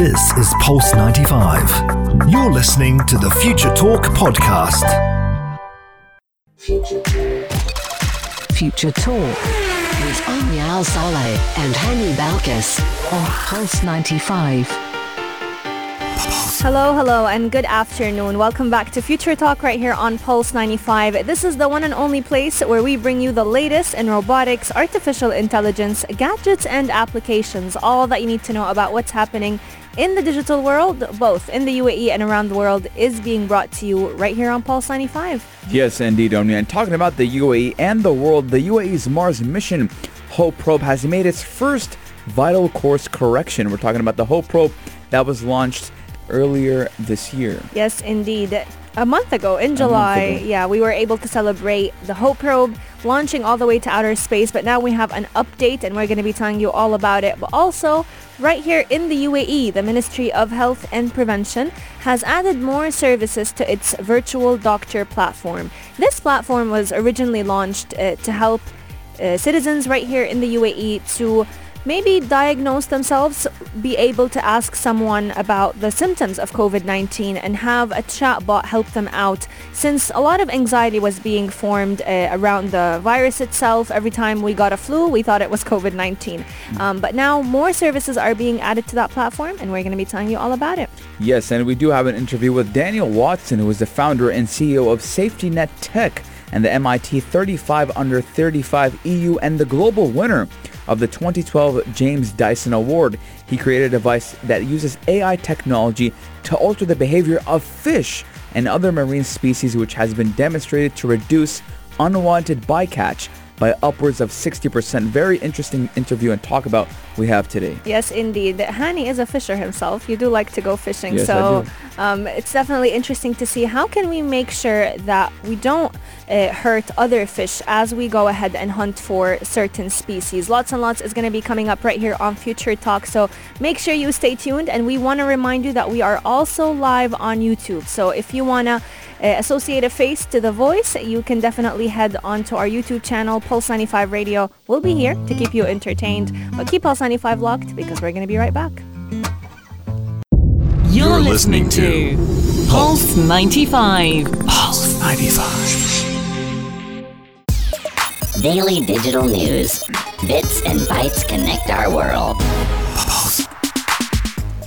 This is Pulse 95. You're listening to the Future Talk podcast. Future Talk with Omnia Al Saleh and Hani Balkis on Pulse 95. Hello, hello, and good afternoon. Welcome back to Future Talk right here on Pulse 95. This is the one and only place where we bring you the latest in robotics, artificial intelligence, gadgets, and applications. All that you need to know about what's happening in the digital world, both in the UAE and around the world, is being brought to you right here on Pulse 95. Yes, indeed, Omni. And talking about the UAE and the world, the UAE's Mars mission, Hope Probe, has made its first vital course correction. We're talking about the Hope Probe that was launched earlier this year. Yes, indeed. A month ago in July, ago. yeah, we were able to celebrate the Hope Probe launching all the way to outer space, but now we have an update and we're going to be telling you all about it. But also, right here in the UAE, the Ministry of Health and Prevention has added more services to its virtual doctor platform. This platform was originally launched uh, to help uh, citizens right here in the UAE to maybe diagnose themselves, be able to ask someone about the symptoms of COVID-19 and have a chatbot help them out since a lot of anxiety was being formed uh, around the virus itself. Every time we got a flu, we thought it was COVID-19. Um, but now more services are being added to that platform and we're going to be telling you all about it. Yes, and we do have an interview with Daniel Watson, who is the founder and CEO of SafetyNet Tech and the MIT 35 under 35 EU and the global winner of the 2012 James Dyson Award. He created a device that uses AI technology to alter the behavior of fish and other marine species which has been demonstrated to reduce unwanted bycatch by upwards of 60%. Very interesting interview and talk about we have today. Yes, indeed. Hani is a fisher himself. You do like to go fishing, Yes, so um, it's definitely interesting to see how can we make sure that we don't uh, hurt other fish as we go ahead and hunt for certain species. Lots and lots is going to be coming up right here on Future Talk, so make sure you stay tuned. And we want to remind you that we are also live on YouTube. So if you want to uh, associate a face to the voice, you can definitely head onto our YouTube channel, Pulse 95 Radio. We'll be here to keep you entertained, but keep Pulse 95 locked because we're going to be right back. You're, listening, to Pulse 95. Pulse 95. Daily digital news. Bits and bytes connect our world.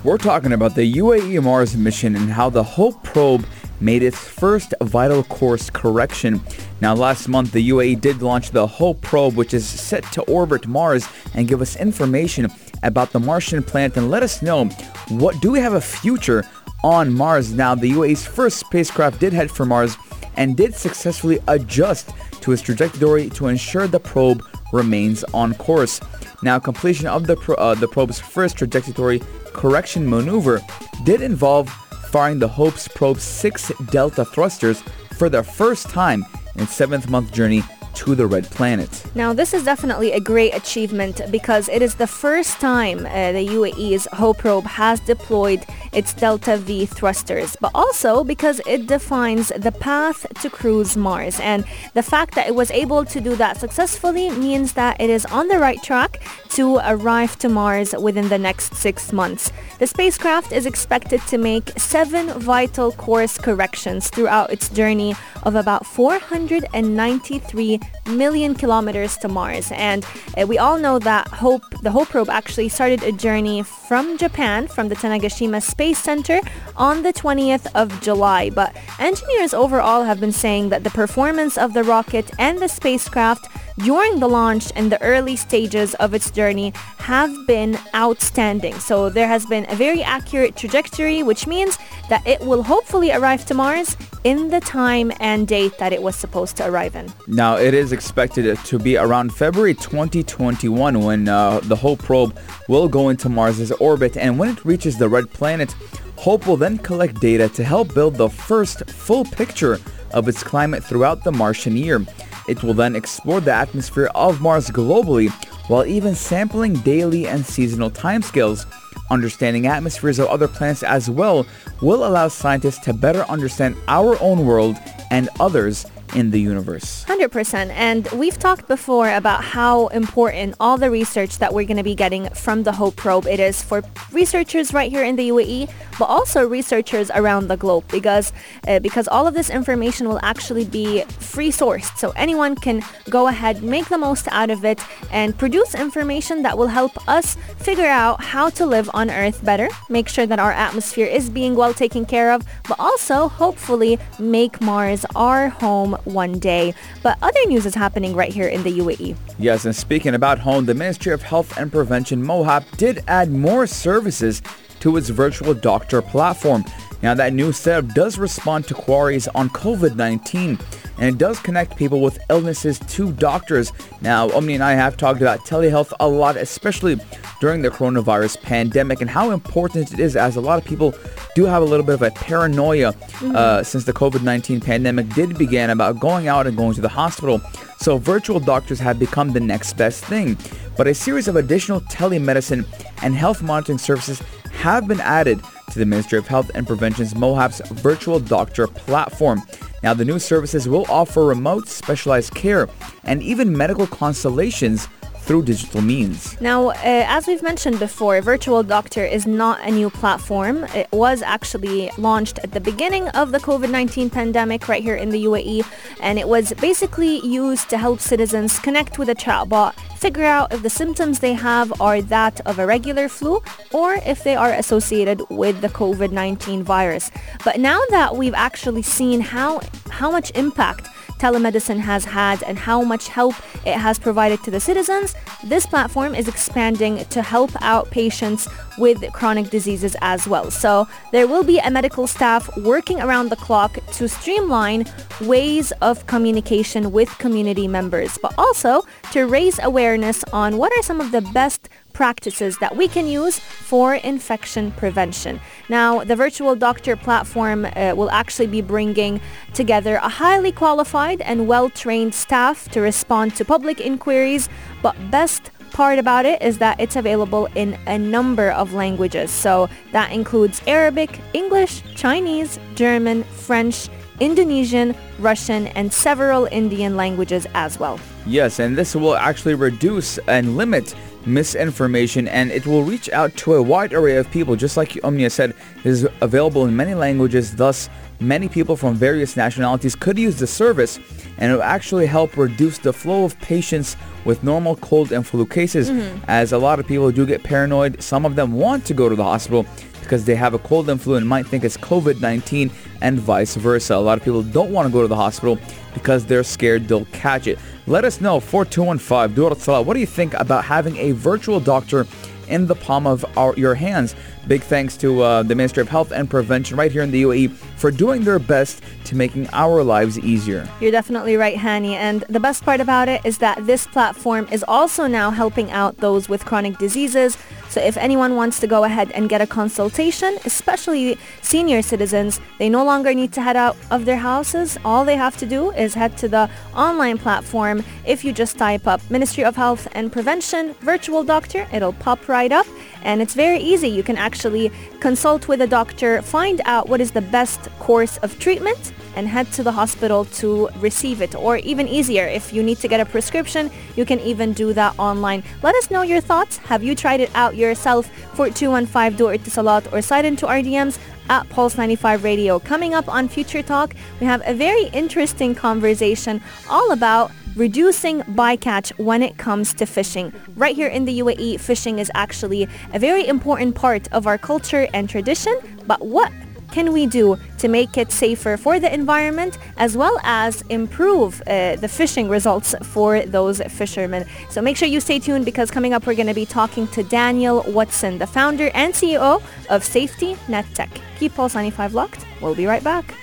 We're talking about the UAE Mars mission and how the Hope probe made its first vital course correction. Now, last month, the UAE did launch the Hope probe, which is set to orbit Mars and give us information about the Martian planet and let us know what do we have a future on Mars. Now, the UAE's first spacecraft did head for Mars and did successfully adjust to its trajectory to ensure the probe remains on course. Now, completion of the, pro- uh, the probe's first trajectory correction maneuver did involve firing the Hope's probe's six Delta thrusters for the first time in seventh month journey to the red planet. Now, this is definitely a great achievement because it is the first time uh, the UAE's Hope probe has deployed its Delta V thrusters, but also because it defines the path to cruise Mars. And the fact that it was able to do that successfully means that it is on the right track to arrive to Mars within the next six months. The spacecraft is expected to make seven vital course corrections throughout its journey of about 493 million kilometers to Mars. And uh, we all know that Hope, the Hope probe actually started a journey from Japan, from the Tanegashima Space Center on the 20th of July. But engineers overall have been saying that the performance of the rocket and the spacecraft during the launch and the early stages of its journey have been outstanding. So there has been a very accurate trajectory, which means that it will hopefully arrive to Mars in the time and date that it was supposed to arrive in. Now, it is expected to be around February 2021 when uh, the Hope probe will go into Mars's orbit, and when it reaches the red planet, Hope will then collect data to help build the first full picture of its climate throughout the Martian year. It will then explore the atmosphere of Mars globally while even sampling daily and seasonal timescales. Understanding atmospheres of other planets as well will allow scientists to better understand our own world and others in the universe. 100%. And we've talked before about how important all the research that we're going to be getting from the Hope probe it is for researchers right here in the UAE, but also researchers around the globe because uh, because all of this information will actually be free sourced. So anyone can go ahead, make the most out of it and produce information that will help us figure out how to live on Earth better, make sure that our atmosphere is being well taken care of, but also hopefully make Mars our home one day. But other news is happening right here in the UAE. Yes, and speaking about home, the Ministry of Health and Prevention, MOHAP, did add more services to its virtual doctor platform. Now, that new setup does respond to queries on COVID-19 and it does connect people with illnesses to doctors. Now, Omni and I have talked about telehealth a lot, especially during the coronavirus pandemic and how important it is as a lot of people do have a little bit of a paranoia mm-hmm. uh, since the COVID-19 pandemic did begin about going out and going to the hospital. So virtual doctors have become the next best thing. But a series of additional telemedicine and health monitoring services have been added to the Ministry of Health and Prevention's MOHAP's virtual doctor platform. Now, the new services will offer remote specialized care and even medical consultations through digital means. Now, uh, as we've mentioned before, Virtual Doctor is not a new platform. It was actually launched at the beginning of the COVID-19 pandemic right here in the UAE, and it was basically used to help citizens connect with a chatbot, figure out if the symptoms they have are that of a regular flu or if they are associated with the COVID-19 virus. But now that we've actually seen how how much impact telemedicine has had and how much help it has provided to the citizens, this platform is expanding to help out patients with chronic diseases as well. So there will be a medical staff working around the clock to streamline ways of communication with community members, but also to raise awareness on what are some of the best practices that we can use for infection prevention. Now, the virtual doctor platform uh, will actually be bringing together a highly qualified and well-trained staff to respond to public inquiries, but best part about it is that it's available in a number of languages. So that includes Arabic, English, Chinese, German, French, Indonesian, Russian, and several Indian languages as well. Yes, and this will actually reduce and limit misinformation and it will reach out to a wide array of people. Just like Omnia said, it is available in many languages, thus many people from various nationalities could use the service and it will actually help reduce the flow of patients with normal cold and flu cases mm-hmm. as a lot of people do get paranoid. Some of them want to go to the hospital because they have a cold and flu and might think it's COVID-19 and vice versa. A lot of people don't want to go to the hospital because they're scared they'll catch it. Let us know, 4215 Durat Salah, what do you think about having a virtual doctor in the palm of our, your hands? Big thanks to uh, the Ministry of Health and Prevention right here in the UAE for doing their best to making our lives easier. You're definitely right, Hani. And the best part about it is that this platform is also now helping out those with chronic diseases. So if anyone wants to go ahead and get a consultation, especially senior citizens, they no longer need to head out of their houses. All they have to do is head to the online platform. If you just type up Ministry of Health and Prevention Virtual Doctor, it'll pop right up and it's very easy. You can actually consult with a doctor, find out what is the best course of treatment and head to the hospital to receive it. Or even easier, if you need to get a prescription, you can even do that online. Let us know your thoughts. Have you tried it out yourself? 4215 du Etisalat or slide into our DMs at Pulse 95 Radio. Coming up on Future Talk, we have a very interesting conversation all about reducing bycatch when it comes to fishing. Right here in the UAE, fishing is actually a very important part of our culture and tradition, but what can we do to make it safer for the environment as well as improve uh, the fishing results for those fishermen. So make sure you stay tuned because coming up we're going to be talking to Daniel Watson, the founder and CEO of Safety Net Tech. Keep Pulse 95 locked. We'll be right back.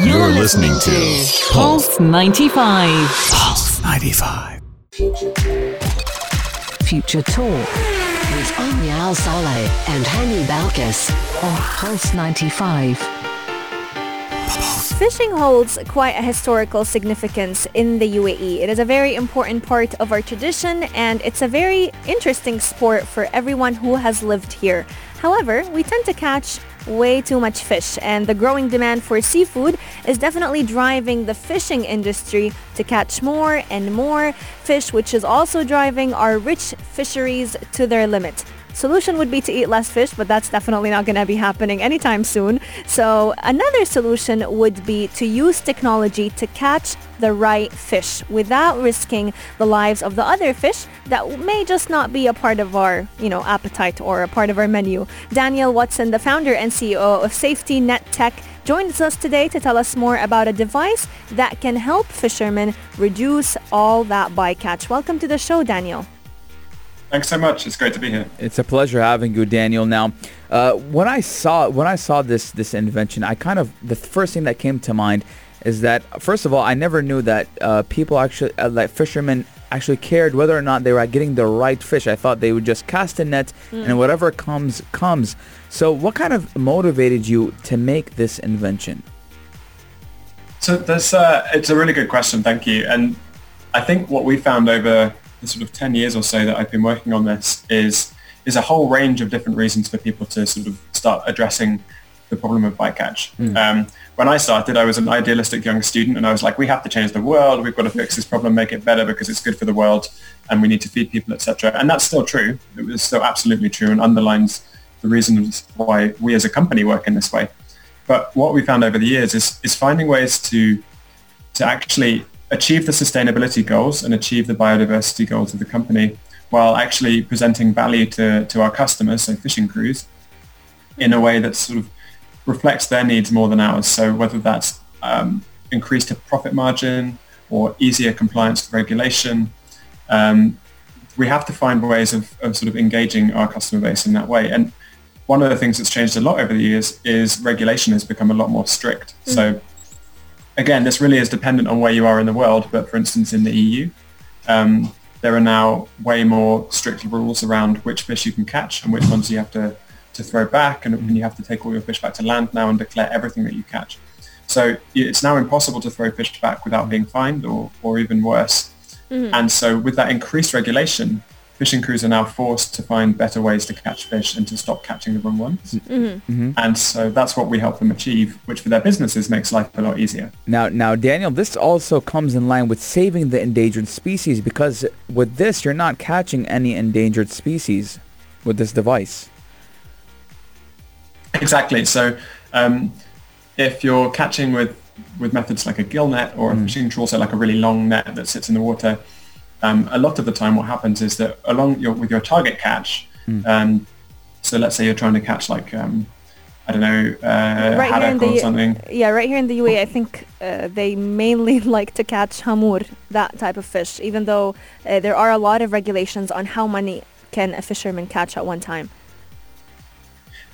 You're listening to Pulse 95. Pulse 95. Future Talk with Omnia Al Saleh and Hani Balkis on Pulse 95. Fishing holds quite a historical significance in the UAE. It is a very important part of our tradition and it's a very interesting sport for everyone who has lived here. However, we tend to catch way too much fish and the growing demand for seafood is definitely driving the fishing industry to catch more and more fish which is also driving our rich fisheries to their limit. Solution would be to eat less fish, but that's definitely not going to be happening anytime soon. So another solution would be to use technology to catch the right fish without risking the lives of the other fish that may just not be a part of our, you know, appetite or a part of our menu. Daniel Watson, the founder and CEO of Safety Net Tech, joins us today to tell us more about a device that can help fishermen reduce all that bycatch. Welcome to the show, Daniel. Thanks so much. It's great to be here. It's a pleasure having you, Daniel. Now, uh, when I saw when I saw this this invention, I kind of the first thing that came to mind is that first of all, I never knew that uh, people actually uh, like fishermen actually cared whether or not they were getting the right fish. I thought they would just cast a net mm. and whatever comes comes. So, what kind of motivated you to make this invention? So, this uh, it's a really good question. Thank you. And I think what we found over the sort of 10 years or so that I've been working on this is is a whole range of different reasons for people to sort of start addressing the problem of bycatch. Mm. Um, when I started, I was an idealistic young student and I was like, we have to change the world. We've got to fix this problem, make it better because it's good for the world and we need to feed people, etc. And that's still true. It was still absolutely true and underlines the reasons why we as a company work in this way. But what we found over the years is, is finding ways to, to actually achieve the sustainability goals and achieve the biodiversity goals of the company while actually presenting value to, to our customers, so fishing crews, in a way that sort of reflects their needs more than ours. So whether that's um, increased profit margin or easier compliance with regulation, um, we have to find ways of, of sort of engaging our customer base in that way. And one of the things that's changed a lot over the years is regulation has become a lot more strict. Mm-hmm. So again, this really is dependent on where you are in the world, but for instance, in the EU, um, there are now way more strict rules around which fish you can catch and which ones you have to, to throw back and, and you have to take all your fish back to land now and declare everything that you catch. So it's now impossible to throw fish back without being fined or, or even worse. Mm-hmm. And so with that increased regulation, fishing crews are now forced to find better ways to catch fish and to stop catching the wrong ones. Mm-hmm. Mm-hmm. And so that's what we help them achieve, which for their businesses makes life a lot easier. Now, now, Daniel, this also comes in line with saving the endangered species because with this, you're not catching any endangered species with this device. Exactly. So um, if you're catching with, with methods like a gill net or a mm. fishing trawl, so like a really long net that sits in the water, um, a lot of the time what happens is that along your, with your target catch, mm. um, so let's say you're trying to catch like, um, I don't know, uh, right haddock the, or something. Yeah, right here in the UAE, I think uh, they mainly like to catch hamur, that type of fish, even though uh, there are a lot of regulations on how many can a fisherman catch at one time.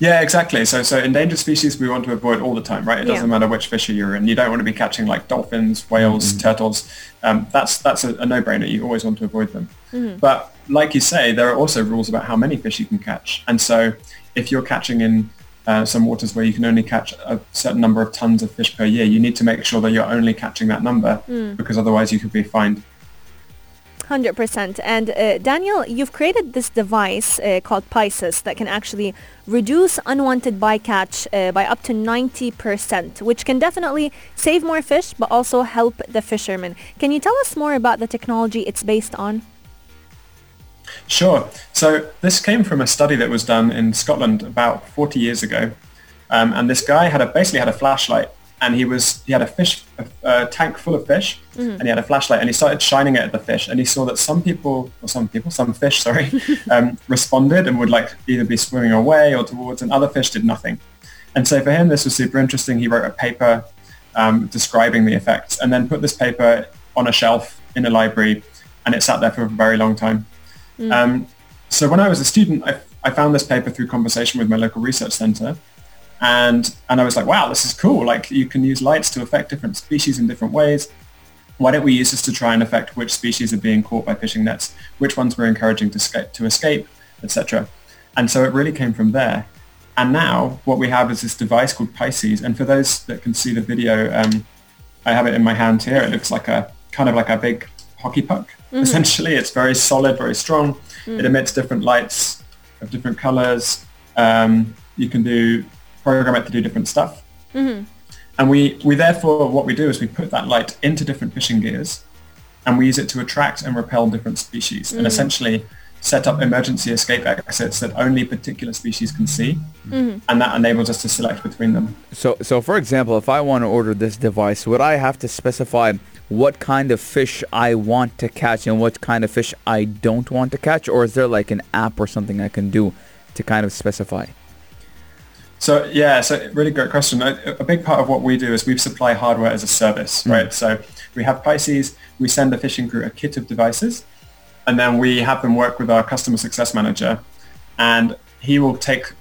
Yeah, exactly. So, so endangered species we want to avoid all the time, right? It doesn't matter which fishery you're in. You don't want to be catching like dolphins, whales, mm-hmm. turtles. Um, that's that's a, a, no-brainer. You always want to avoid them. Mm-hmm. But like you say, there are also rules about how many fish you can catch. And so, if you're catching in uh, some waters where you can only catch a certain number of tons of fish per year, you need to make sure that you're only catching that number mm. because otherwise you could be fined 100%. And uh, Daniel, you've created this device uh, called Pisces that can actually reduce unwanted bycatch uh, by up to 90%, which can definitely save more fish, but also help the fishermen. Can you tell us more about the technology it's based on? Sure. So this came from a study that was done in Scotland about 40 years ago. Um, and this guy had a, basically had a flashlight and he was he had a fish a, a tank full of fish mm-hmm. and he had a flashlight and he started shining it at the fish and he saw that some people or some people some fish sorry um, responded and would like either be swimming away or towards and other fish did nothing and so for him this was super interesting he wrote a paper um, describing the effects and then put this paper on a shelf in a library and it sat there for a very long time mm. um, so when I was a student I, I found this paper through conversation with my local research center and and I was like, wow, this is cool. Like you can use lights to affect different species in different ways. Why don't we use this to try and affect which species are being caught by fishing nets, which ones we're encouraging to escape, to escape, etc. And so it really came from there. And now what we have is this device called Pisces. And for those that can see the video, um, I have it in my hand here. It looks like a kind of like a big hockey puck. Essentially, it's very solid, very strong. It emits different lights of different colors. Um, you can do program it to do different stuff. Mm-hmm. And we, we therefore, what we do is we put that light into different fishing gears and we use it to attract and repel different species and mm-hmm. essentially set up emergency escape exits that only particular species can see. Mm-hmm. And that enables us to select between them. So, so for example, if I want to order this device, would I have to specify what kind of fish I want to catch and what kind of fish I don't want to catch, or is there like an app or something I can do to kind of specify? So yeah, so really great question. A, a big part of what we do is we supply hardware as a service, mm. right? So we have Pisces, we send the fishing crew a kit of devices, and then we have them work with our customer success manager, and he will take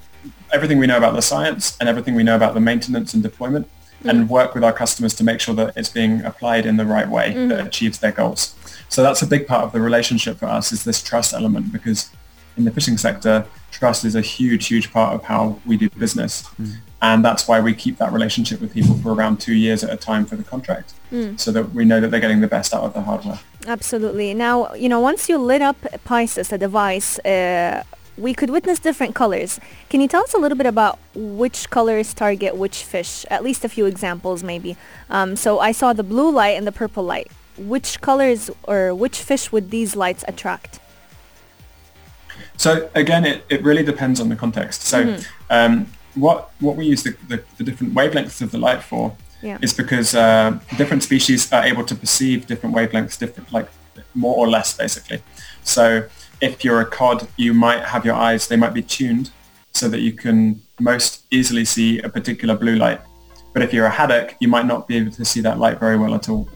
everything we know about the science and everything we know about the maintenance and deployment, mm. and work with our customers to make sure that it's being applied in the right way mm. that achieves their goals. So that's a big part of the relationship for us is this trust element because in the fishing sector, trust is a huge, huge part of how we do business. And that's why we keep that relationship with people for around two years at a time for the contract so that we know that they're getting the best out of the hardware. Absolutely. Now, you know, once you lit up Pisces, the device, uh, we could witness different colors. Can you tell us a little bit about which colors target which fish? At least a few examples, maybe. Um, so I saw the blue light and the purple light. Which colors or which fish would these lights attract? So again, it, it really depends on the context. So um, what what we use the, the, the different wavelengths of the light for Yeah. is because uh, different species are able to perceive different wavelengths, different like more or less basically. So if you're a cod, you might have your eyes, they might be tuned so that you can most easily see a particular blue light. But if you're a haddock, you might not be able to see that light very well at all.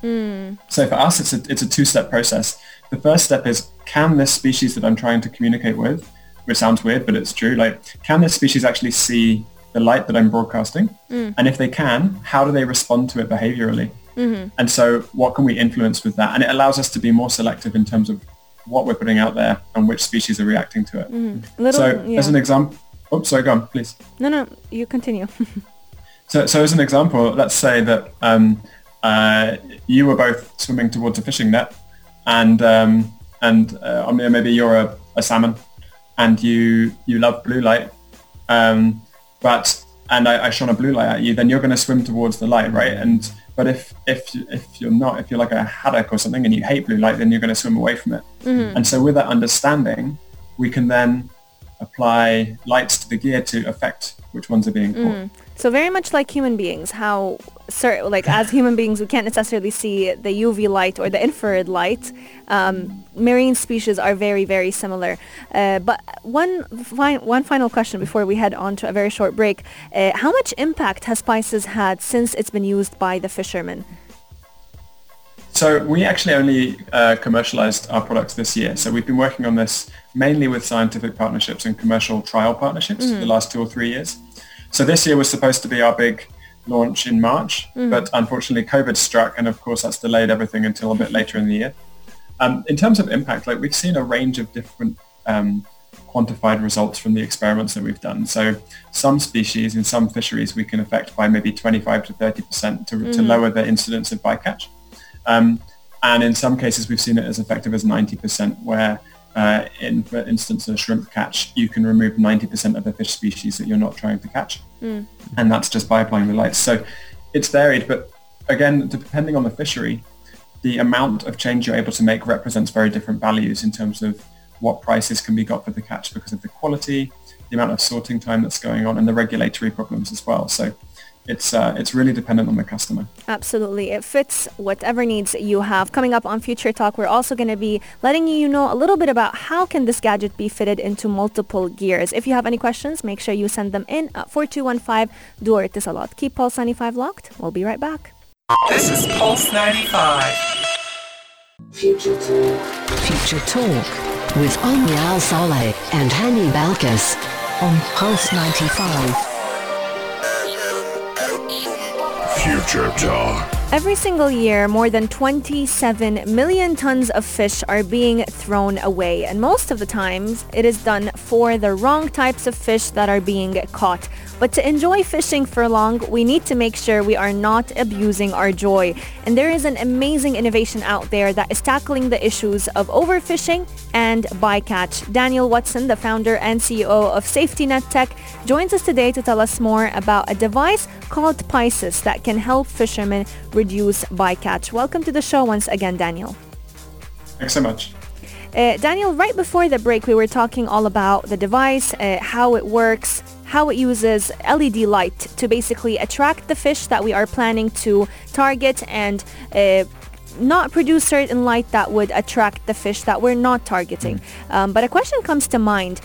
So for us, it's a, it's a two-step process. The first step is, can this species that I'm trying to communicate with, which sounds weird, but it's true, like, can this species actually see the light that I'm broadcasting? And if they can, how do they respond to it behaviorally? And so what can we influence with that? And it allows us to be more selective in terms of what we're putting out there and which species are reacting to it. Little, So yeah. as an example, oops, sorry, go on, please. no, no, you continue. So, so as an example, let's say that um, uh, you were both swimming towards a fishing net, and um, and uh, maybe you're a, a salmon, and you you love blue light, um, but and I, I shone a blue light at you, then you're going to swim towards the light, right? And but if if if you're not, if you're like a haddock or something, and you hate blue light, then you're going to swim away from it. And so with that understanding, we can then apply lights to the gear to affect which ones are being caught. So very much like human beings, how like as human beings we can't necessarily see the UV light or the infrared light. Um, marine species are very very similar. Uh, but one fi- one final question before we head on to a very short break: uh, How much impact has Pisces had since it's been used by the fishermen? So we actually only uh, commercialized our products this year. So we've been working on this mainly with scientific partnerships and commercial trial partnerships for the last two or three years. So this year was supposed to be our big launch in March, but unfortunately COVID struck and of course that's delayed everything until a bit later in the year. Um, in terms of impact, like we've seen a range of different um, quantified results from the experiments that we've done. So some species in some fisheries we can affect by maybe 25 to 30% to, to lower the incidence of bycatch. Um, and in some cases, we've seen it as effective as 90%, where uh, in, for instance, a shrimp catch, you can remove 90% of the fish species that you're not trying to catch. And that's just by applying the lights. So it's varied, but again, depending on the fishery, the amount of change you're able to make represents very different values in terms of what prices can be got for the catch because of the quality, the amount of sorting time that's going on, and the regulatory problems as well. So it's uh, it's really dependent on the customer. Absolutely. It fits whatever needs you have. Coming up on Future Talk, we're also going to be letting you know a little bit about how can this gadget be fitted into multiple gears. If you have any questions, make sure you send them in at 4215 du or Etisalat. Keep Pulse 95 locked. We'll be right back. This is Pulse 95. Future Talk Future Talk with Omnia Al Saleh and Hani Balkis on Pulse 95. Future Talk. Every single year, more than 27 million tons of fish are being thrown away, and most of the times it is done for the wrong types of fish that are being caught. But to enjoy fishing for long, we need to make sure we are not abusing our joy. And there is an amazing innovation out there that is tackling the issues of overfishing and bycatch. Daniel Watson, the founder and CEO of Safety Net Tech, joins us today to tell us more about a device called Pisces that can help fishermen reduce bycatch. Welcome to the show once again, Daniel. Thanks so much. Uh, Daniel, right before the break, we were talking all about the device, uh, how it works, how it uses LED light to basically attract the fish that we are planning to target and uh, not produce certain light that would attract the fish that we're not targeting. Um, but a question comes to mind.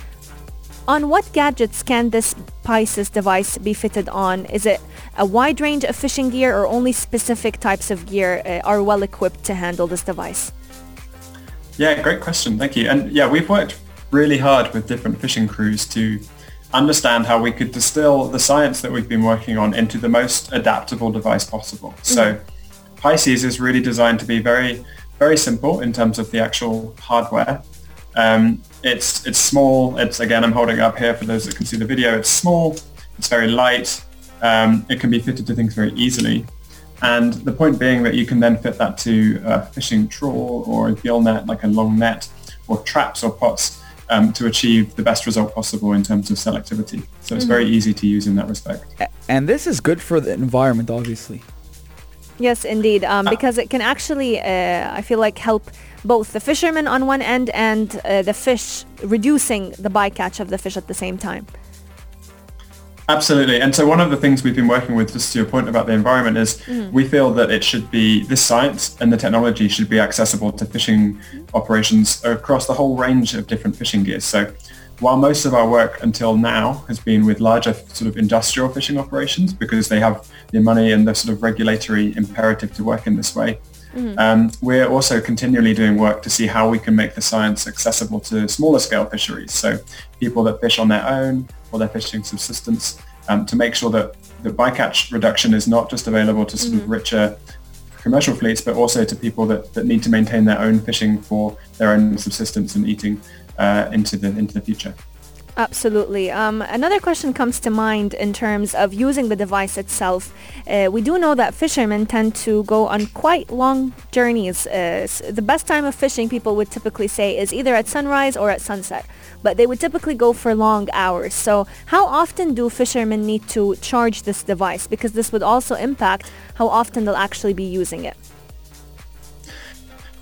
On what gadgets can this Pisces device be fitted on? Is it a wide range of fishing gear or only specific types of gear uh, are well equipped to handle this device? Yeah, great question. Thank you. And yeah, we've worked really hard with different fishing crews to understand how we could distill the science that we've been working on into the most adaptable device possible. So Pisces is really designed to be very, very simple in terms of the actual hardware. Um, it's it's small. It's again, I'm holding it up here for those that can see the video. It's small. It's very light. Um, it can be fitted to things very easily. And the point being that you can then fit that to a fishing trawl or a gill net, like a long net, or traps or pots um, to achieve the best result possible in terms of selectivity. So it's very easy to use in that respect. And this is good for the environment, obviously. Yes, indeed, um, because it can actually, uh, I feel like, help both the fishermen on one end and uh, the fish, reducing the bycatch of the fish at the same time. Absolutely. And so one of the things we've been working with, just to your point about the environment, is mm-hmm. we feel that it should be, this science and the technology should be accessible to fishing operations across the whole range of different fishing gears. So while most of our work until now has been with larger sort of industrial fishing operations because they have the money and the sort of regulatory imperative to work in this way, um, we're also continually doing work to see how we can make the science accessible to smaller scale fisheries. So people that fish on their own or they're fishing subsistence um, to make sure that the bycatch reduction is not just available to sort of richer commercial fleets, but also to people that, that need to maintain their own fishing for their own subsistence and eating uh, into the into the future. Absolutely. Um, another question comes to mind in terms of using the device itself. Uh, we do know that fishermen tend to go on quite long journeys. Uh, the best time of fishing, people would typically say, is either at sunrise or at sunset. But they would typically go for long hours. So how often do fishermen need to charge this device? Because this would also impact how often they'll actually be using it.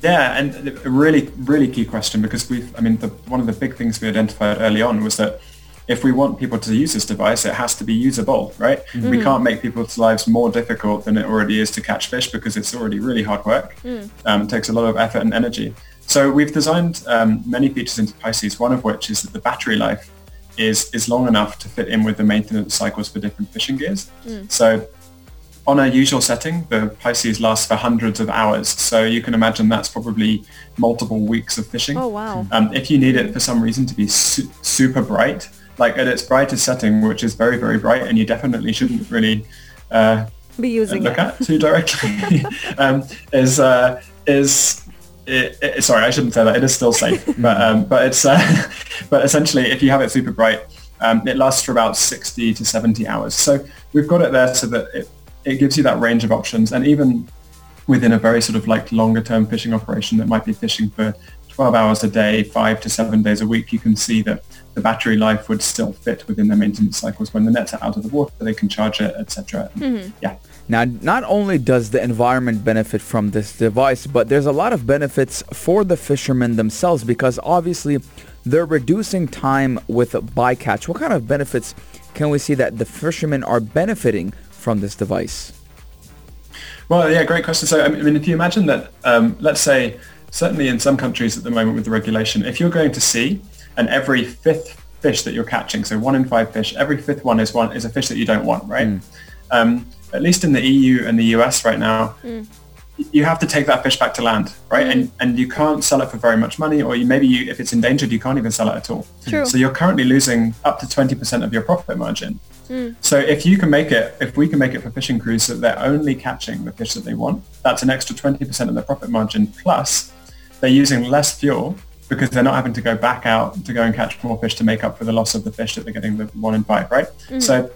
Yeah, and a really, really key question because we've, I mean, the, one of the big things we identified early on was that if we want people to use this device, it has to be usable, right? We can't make people's lives more difficult than it already is to catch fish because it's already really hard work. Um, it takes a lot of effort and energy. So we've designed um, many features into Pisces, one of which is that the battery life is, is long enough to fit in with the maintenance cycles for different fishing gears. So on a usual setting, the Pisces lasts for hundreds of hours. So you can imagine that's probably multiple weeks of fishing. Oh, wow. Um, if you need it for some reason to be su- super bright, like at its brightest setting, which is very, very bright, and you definitely shouldn't really uh, Be using look it. at too directly, um, is uh, is it, it- sorry, I shouldn't say that. It is still safe, but um, but it's uh, but essentially, if you have it super bright, um, it lasts for about 60 to 70 hours. So we've got it there so that it, it gives you that range of options, and even within a very sort of like longer term fishing operation that might be fishing for 12 hours a day, five to seven days a week, you can see that the battery life would still fit within their maintenance cycles. When the nets are out of the water, they can charge it, etc. Mm-hmm. Yeah. Now, not only does the environment benefit from this device, but there's a lot of benefits for the fishermen themselves because obviously they're reducing time with bycatch. What kind of benefits can we see that the fishermen are benefiting from this device? Well, yeah, great question. So, I mean, if you imagine that, um, let's say, certainly in some countries at the moment with the regulation, if you're going to sea and every fifth fish that you're catching, so one in five fish, every fifth one is one is a fish that you don't want, right? Um, at least in the EU and the US right now, you have to take that fish back to land, right? And and you can't sell it for very much money, or you maybe you, if it's endangered, you can't even sell it at all. True. So you're currently losing up to 20% of your profit margin So if you can make it, if we can make it for fishing crews that they're only catching the fish that they want, that's an extra 20% of their profit margin. Plus, they're using less fuel because they're not having to go back out to go and catch more fish to make up for the loss of the fish that they're getting the one in five, right? So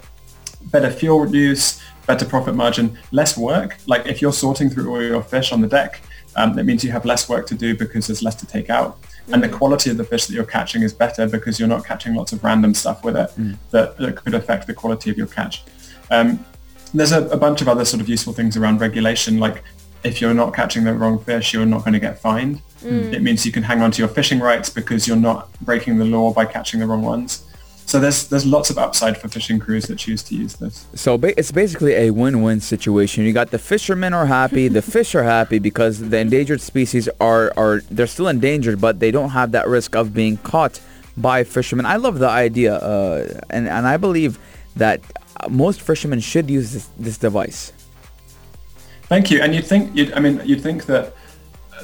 better fuel use, better profit margin, less work. Like if you're sorting through all your fish on the deck, um, that means you have less work to do because there's less to take out. And the mm. quality of the fish that you're catching is better because you're not catching lots of random stuff with it mm. that, that could affect the quality of your catch. Um, there's a, a bunch of other sort of useful things around regulation, like if you're not catching the wrong fish, you're not going to get fined. Mm. It means you can hang on to your fishing rights because you're not breaking the law by catching the wrong ones. So there's there's lots of upside for fishing crews that choose to use this. So ba- it's basically a win-win situation. You got the fishermen are happy, the fish are happy because the endangered species are are they're still endangered, but they don't have that risk of being caught by fishermen. I love the idea, uh, and and I believe that most fishermen should use this, this device. Thank you. And you'd think you'd I mean you'd think that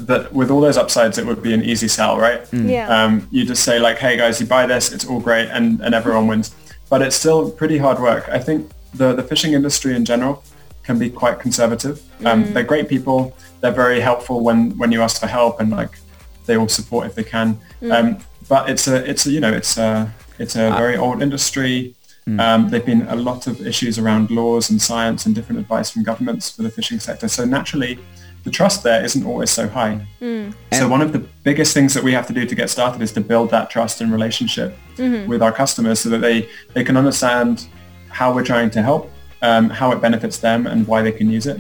that with all those upsides it would be an easy sell, right? Yeah. Um, you just say like, hey guys, you buy this, it's all great, and, and everyone wins. But it's still pretty hard work. I think the, the fishing industry in general can be quite conservative. Um, They're great people. They're very helpful when, when you ask for help, and like they will support if they can. Um, but it's a it's a you know it's a it's a very old industry. Um, there've been a lot of issues around laws and science and different advice from governments for the fishing sector. So naturally, the trust there isn't always so high. So one of the biggest things that we have to do to get started is to build that trust and relationship with our customers so that they, they can understand how we're trying to help, um, how it benefits them and why they can use it.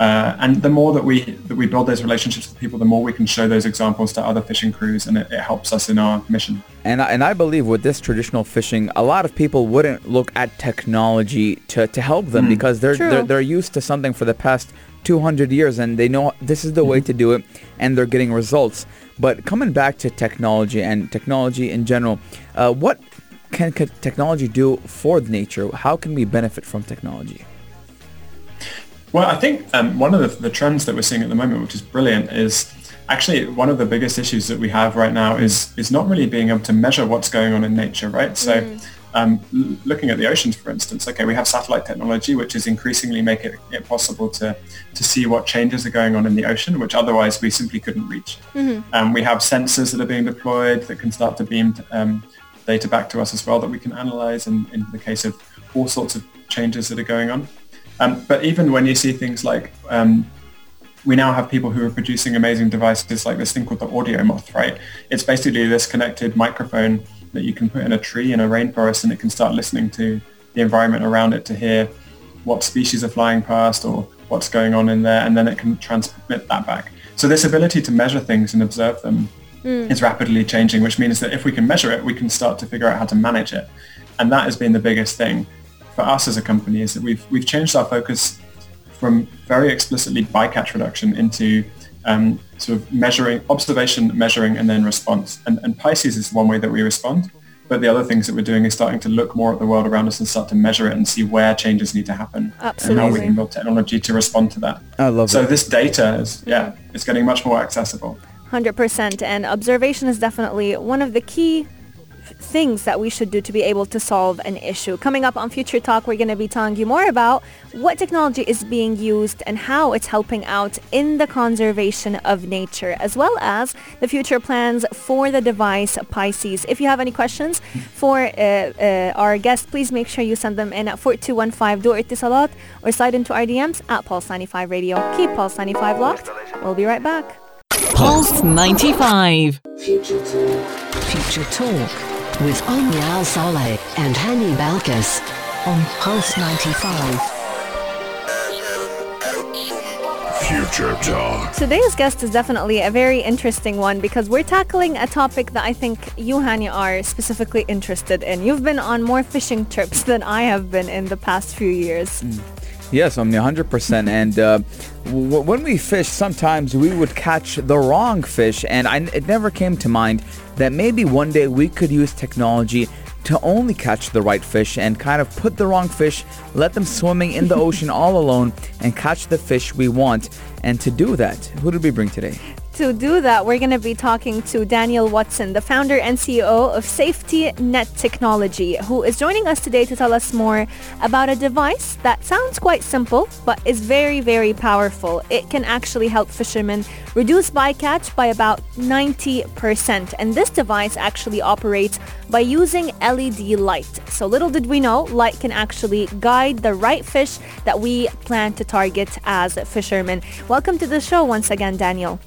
Uh, and the more that we that we build those relationships with people, the more we can show those examples to other fishing crews, and it, it helps us in our mission. And I, and I believe with this traditional fishing, a lot of people wouldn't look at technology to, to help them because they're, True. they're they're used to something for the past 200 years and they know this is the way to do it and they're getting results. But coming back to technology and technology in general, uh, what can, can technology do for nature? How can we benefit from technology? Well, I think um, one of the, the trends that we're seeing at the moment, which is brilliant, is actually one of the biggest issues that we have right now is is not really being able to measure what's going on in nature, right? So, um, looking at the oceans, for instance, okay, we have satellite technology, which is increasingly making it possible to to see what changes are going on in the ocean, which otherwise we simply couldn't reach. Um, we have sensors that are being deployed that can start to beam um, data back to us as well that we can analyze in, in the case of all sorts of changes that are going on. Um, but even when you see things like um, we now have people who are producing amazing devices like this thing called the audio moth, right? It's basically this connected microphone that you can put in a tree in a rainforest and it can start listening to the environment around it to hear what species are flying past or what's going on in there and then it can transmit that back. So this ability to measure things and observe them hmm. is rapidly changing, which means that if we can measure it, we can start to figure out how to manage it. And that has been the biggest thing for us as a company is that we've we've changed our focus from very explicitly bycatch reduction into um, sort of measuring, observation, measuring, and then response. And, and Pisces is one way that we respond. But the other things that we're doing is starting to look more at the world around us and start to measure it and see where changes need to happen and how we can build technology to respond to that. I love so it. this data is, yeah, it's getting much more accessible. 100% and observation is definitely one of the key f- things that we should do to be able to solve an issue. Coming up on Future Talk, we're going to be telling you more about what technology is being used and how it's helping out in the conservation of nature, as well as the future plans for the device Pisces. If you have any questions for uh, uh, our guest, please make sure you send them in at 4215 du Etisalat or slide into our DMs at Pulse 95 Radio. Keep Pulse 95 locked. We'll be right back. Pulse 95. Future Talk with Omnia Al Saleh and Hani Balkis on Pulse 95. Future Talk. Today's guest is definitely a very interesting one because we're tackling a topic that I think you, Hani, are specifically interested in. You've been on more fishing trips than I have been in the past few years. Mm. Yes, I mean 100%. And uh, w- when we fish, sometimes we would catch the wrong fish, and I, it never came to mind that maybe one day we could use technology to only catch the right fish and kind of put the wrong fish, let them swimming in the ocean all alone, and catch the fish we want. And to do that, who did we bring today? To do that, we're going to be talking to Daniel Watson, the founder and CEO of Safety Net Technology, who is joining us today to tell us more about a device that sounds quite simple, but is very, very powerful. It can actually help fishermen reduce bycatch by about 90%. And this device actually operates by using LED light. So little did we know, light can actually guide the right fish that we plan to target as fishermen. Welcome to the show once again, Daniel.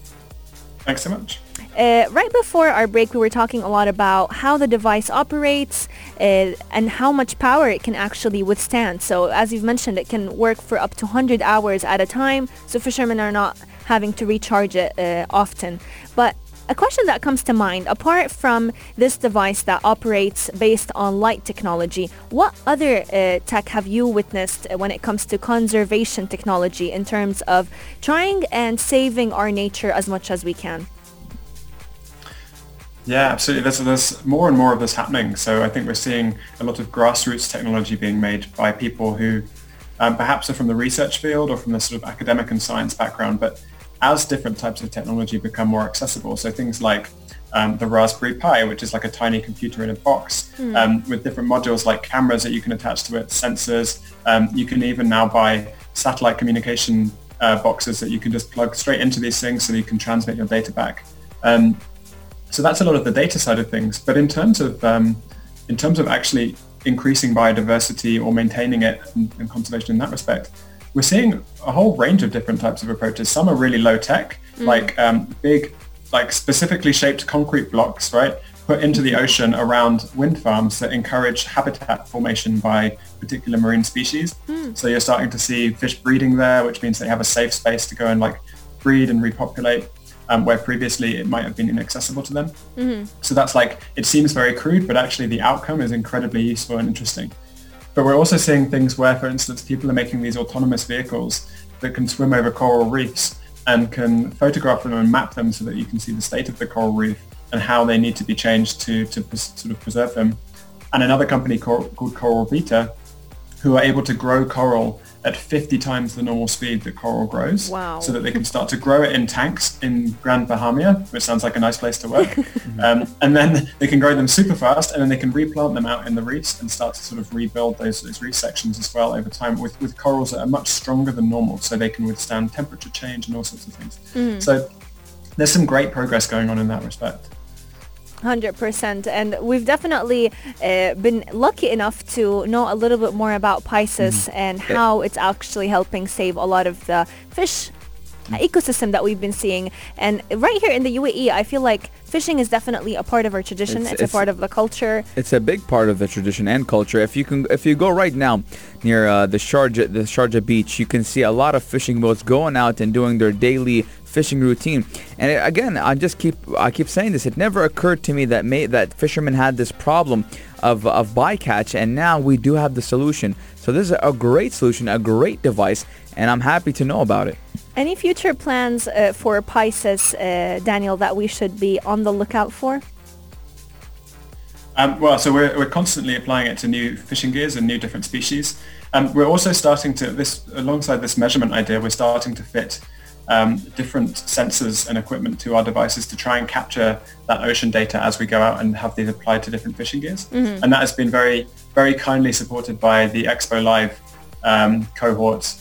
Thanks so much. Uh, right before our break, we were talking a lot about how the device operates uh, and how much power it can actually withstand. So as you've mentioned, it can work for up to 100 hours at a time, so fishermen are not having to recharge it uh, often. But a question that comes to mind, apart from this device that operates based on light technology, what other uh, tech have you witnessed when it comes to conservation technology in terms of trying and saving our nature as much as we can? Yeah, absolutely. There's, there's more and more of this happening. So I think we're seeing a lot of grassroots technology being made by people who um, perhaps are from the research field or from the sort of academic and science background, but as different types of technology become more accessible, so things like um, the Raspberry Pi, which is like a tiny computer in a box mm. um, with different modules like cameras that you can attach to it, sensors. Um, you can even now buy satellite communication uh, boxes that you can just plug straight into these things so you can transmit your data back. Um, so that's a lot of the data side of things. But in terms of um, in terms of actually increasing biodiversity or maintaining it and, and conservation in that respect, we're seeing a whole range of different types of approaches. Some are really low tech, mm. like um, big, like specifically shaped concrete blocks, right? Put into the ocean around wind farms that encourage habitat formation by particular marine species. Mm. So you're starting to see fish breeding there, which means they have a safe space to go and like breed and repopulate. Um, where previously it might have been inaccessible to them. Mm-hmm. So that's like, it seems very crude, but actually the outcome is incredibly useful and interesting. But we're also seeing things where, for instance, people are making these autonomous vehicles that can swim over coral reefs and can photograph them and map them so that you can see the state of the coral reef and how they need to be changed to, to sort of preserve them. And another company called, Coral Vita, who are able to grow coral at 50 times the normal speed that coral grows. Wow. So that they can start to grow it in tanks in Grand Bahama, which sounds like a nice place to work. um, and then they can grow them super fast and then they can replant them out in the reefs and start to sort of rebuild those, those reef sections as well over time with, with corals that are much stronger than normal so they can withstand temperature change and all sorts of things. Mm. So there's some great progress going on in that respect. 100% and we've definitely uh, been lucky enough to know a little bit more about Pisces mm-hmm. and how it's actually helping save a lot of the fish mm. ecosystem that we've been seeing. And right here in the UAE I feel like fishing is definitely a part of our tradition. It's, it's, it's, a part of the culture. it's a big part of the tradition and culture. If you can if you go right now near uh, the Sharjah the Sharjah beach you can see a lot of fishing boats going out and doing their daily fishing routine. And it, again, I just keep I keep saying this. It never occurred to me that may, that fishermen had this problem of of bycatch, and now we do have the solution. So this is a great solution, a great device, and I'm happy to know about it. Any future plans uh, for Pisces, uh, Daniel, that we should be on the lookout for? Um, well, so we're, we're constantly applying it to new fishing gears and new different species. Um, we're also starting to this alongside this measurement idea. We're starting to fit um, different sensors and equipment to our devices to try and capture that ocean data as we go out and have these applied to different fishing gears. Mm-hmm. And that has been very, very kindly supported by the Expo Live um, cohort,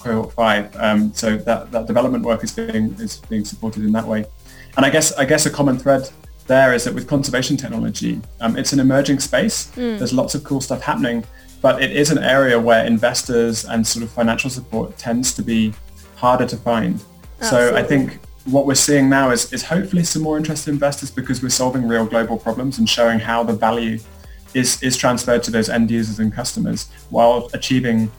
cohort five. Um, so that, that development work is being is being supported in that way. And I guess I guess a common thread there is that with conservation technology, um, it's an emerging space. Mm. There's lots of cool stuff happening, but it is an area where investors and sort of financial support tends to be harder to find. Absolutely. So I think what we're seeing now is, is hopefully some more interest interested investors because we're solving real global problems and showing how the value is, is transferred to those end users and customers while achieving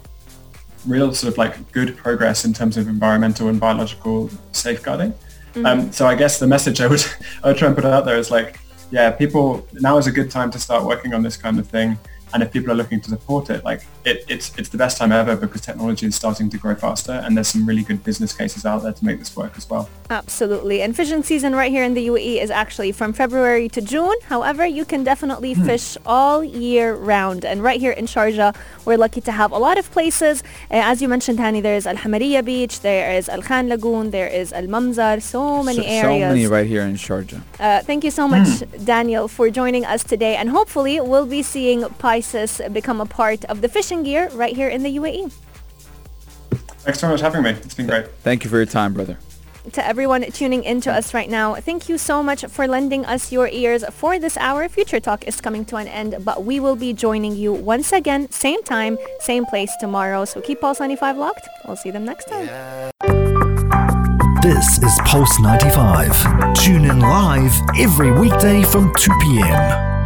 real sort of like good progress in terms of environmental and biological safeguarding. Mm-hmm. Um, so I guess the message I would, I would try and put out there is like, yeah, people, now is a good time to start working on this kind of thing. And if people are looking to support it, like it, it's it's the best time ever because technology is starting to grow faster, and there's some really good business cases out there to make this work as well. Absolutely. And fishing season right here in the UAE is actually from February to June. However, you can definitely Hmm. fish all year round. And right here in Sharjah, we're lucky to have a lot of places. Uh, as you mentioned, Hani, there is Al Hamariya Beach, there is Al Khan Lagoon, there is Al Mamzar, so many so, areas. so many right here in Sharjah. Uh, thank you so much, Daniel, for joining us today. And hopefully, we'll be seeing Pisces become a part of the fishing gear right here in the UAE. Thanks so much for having me. It's been great. Thank you for your time, brother. To everyone tuning in to us right now, thank you so much for lending us your ears for this hour. Future Talk is coming to an end, but we will be joining you once again, same time, same place tomorrow. So keep Pulse 95 locked. We'll see them next time. This is Pulse 95. Tune in live every weekday from 2 p.m.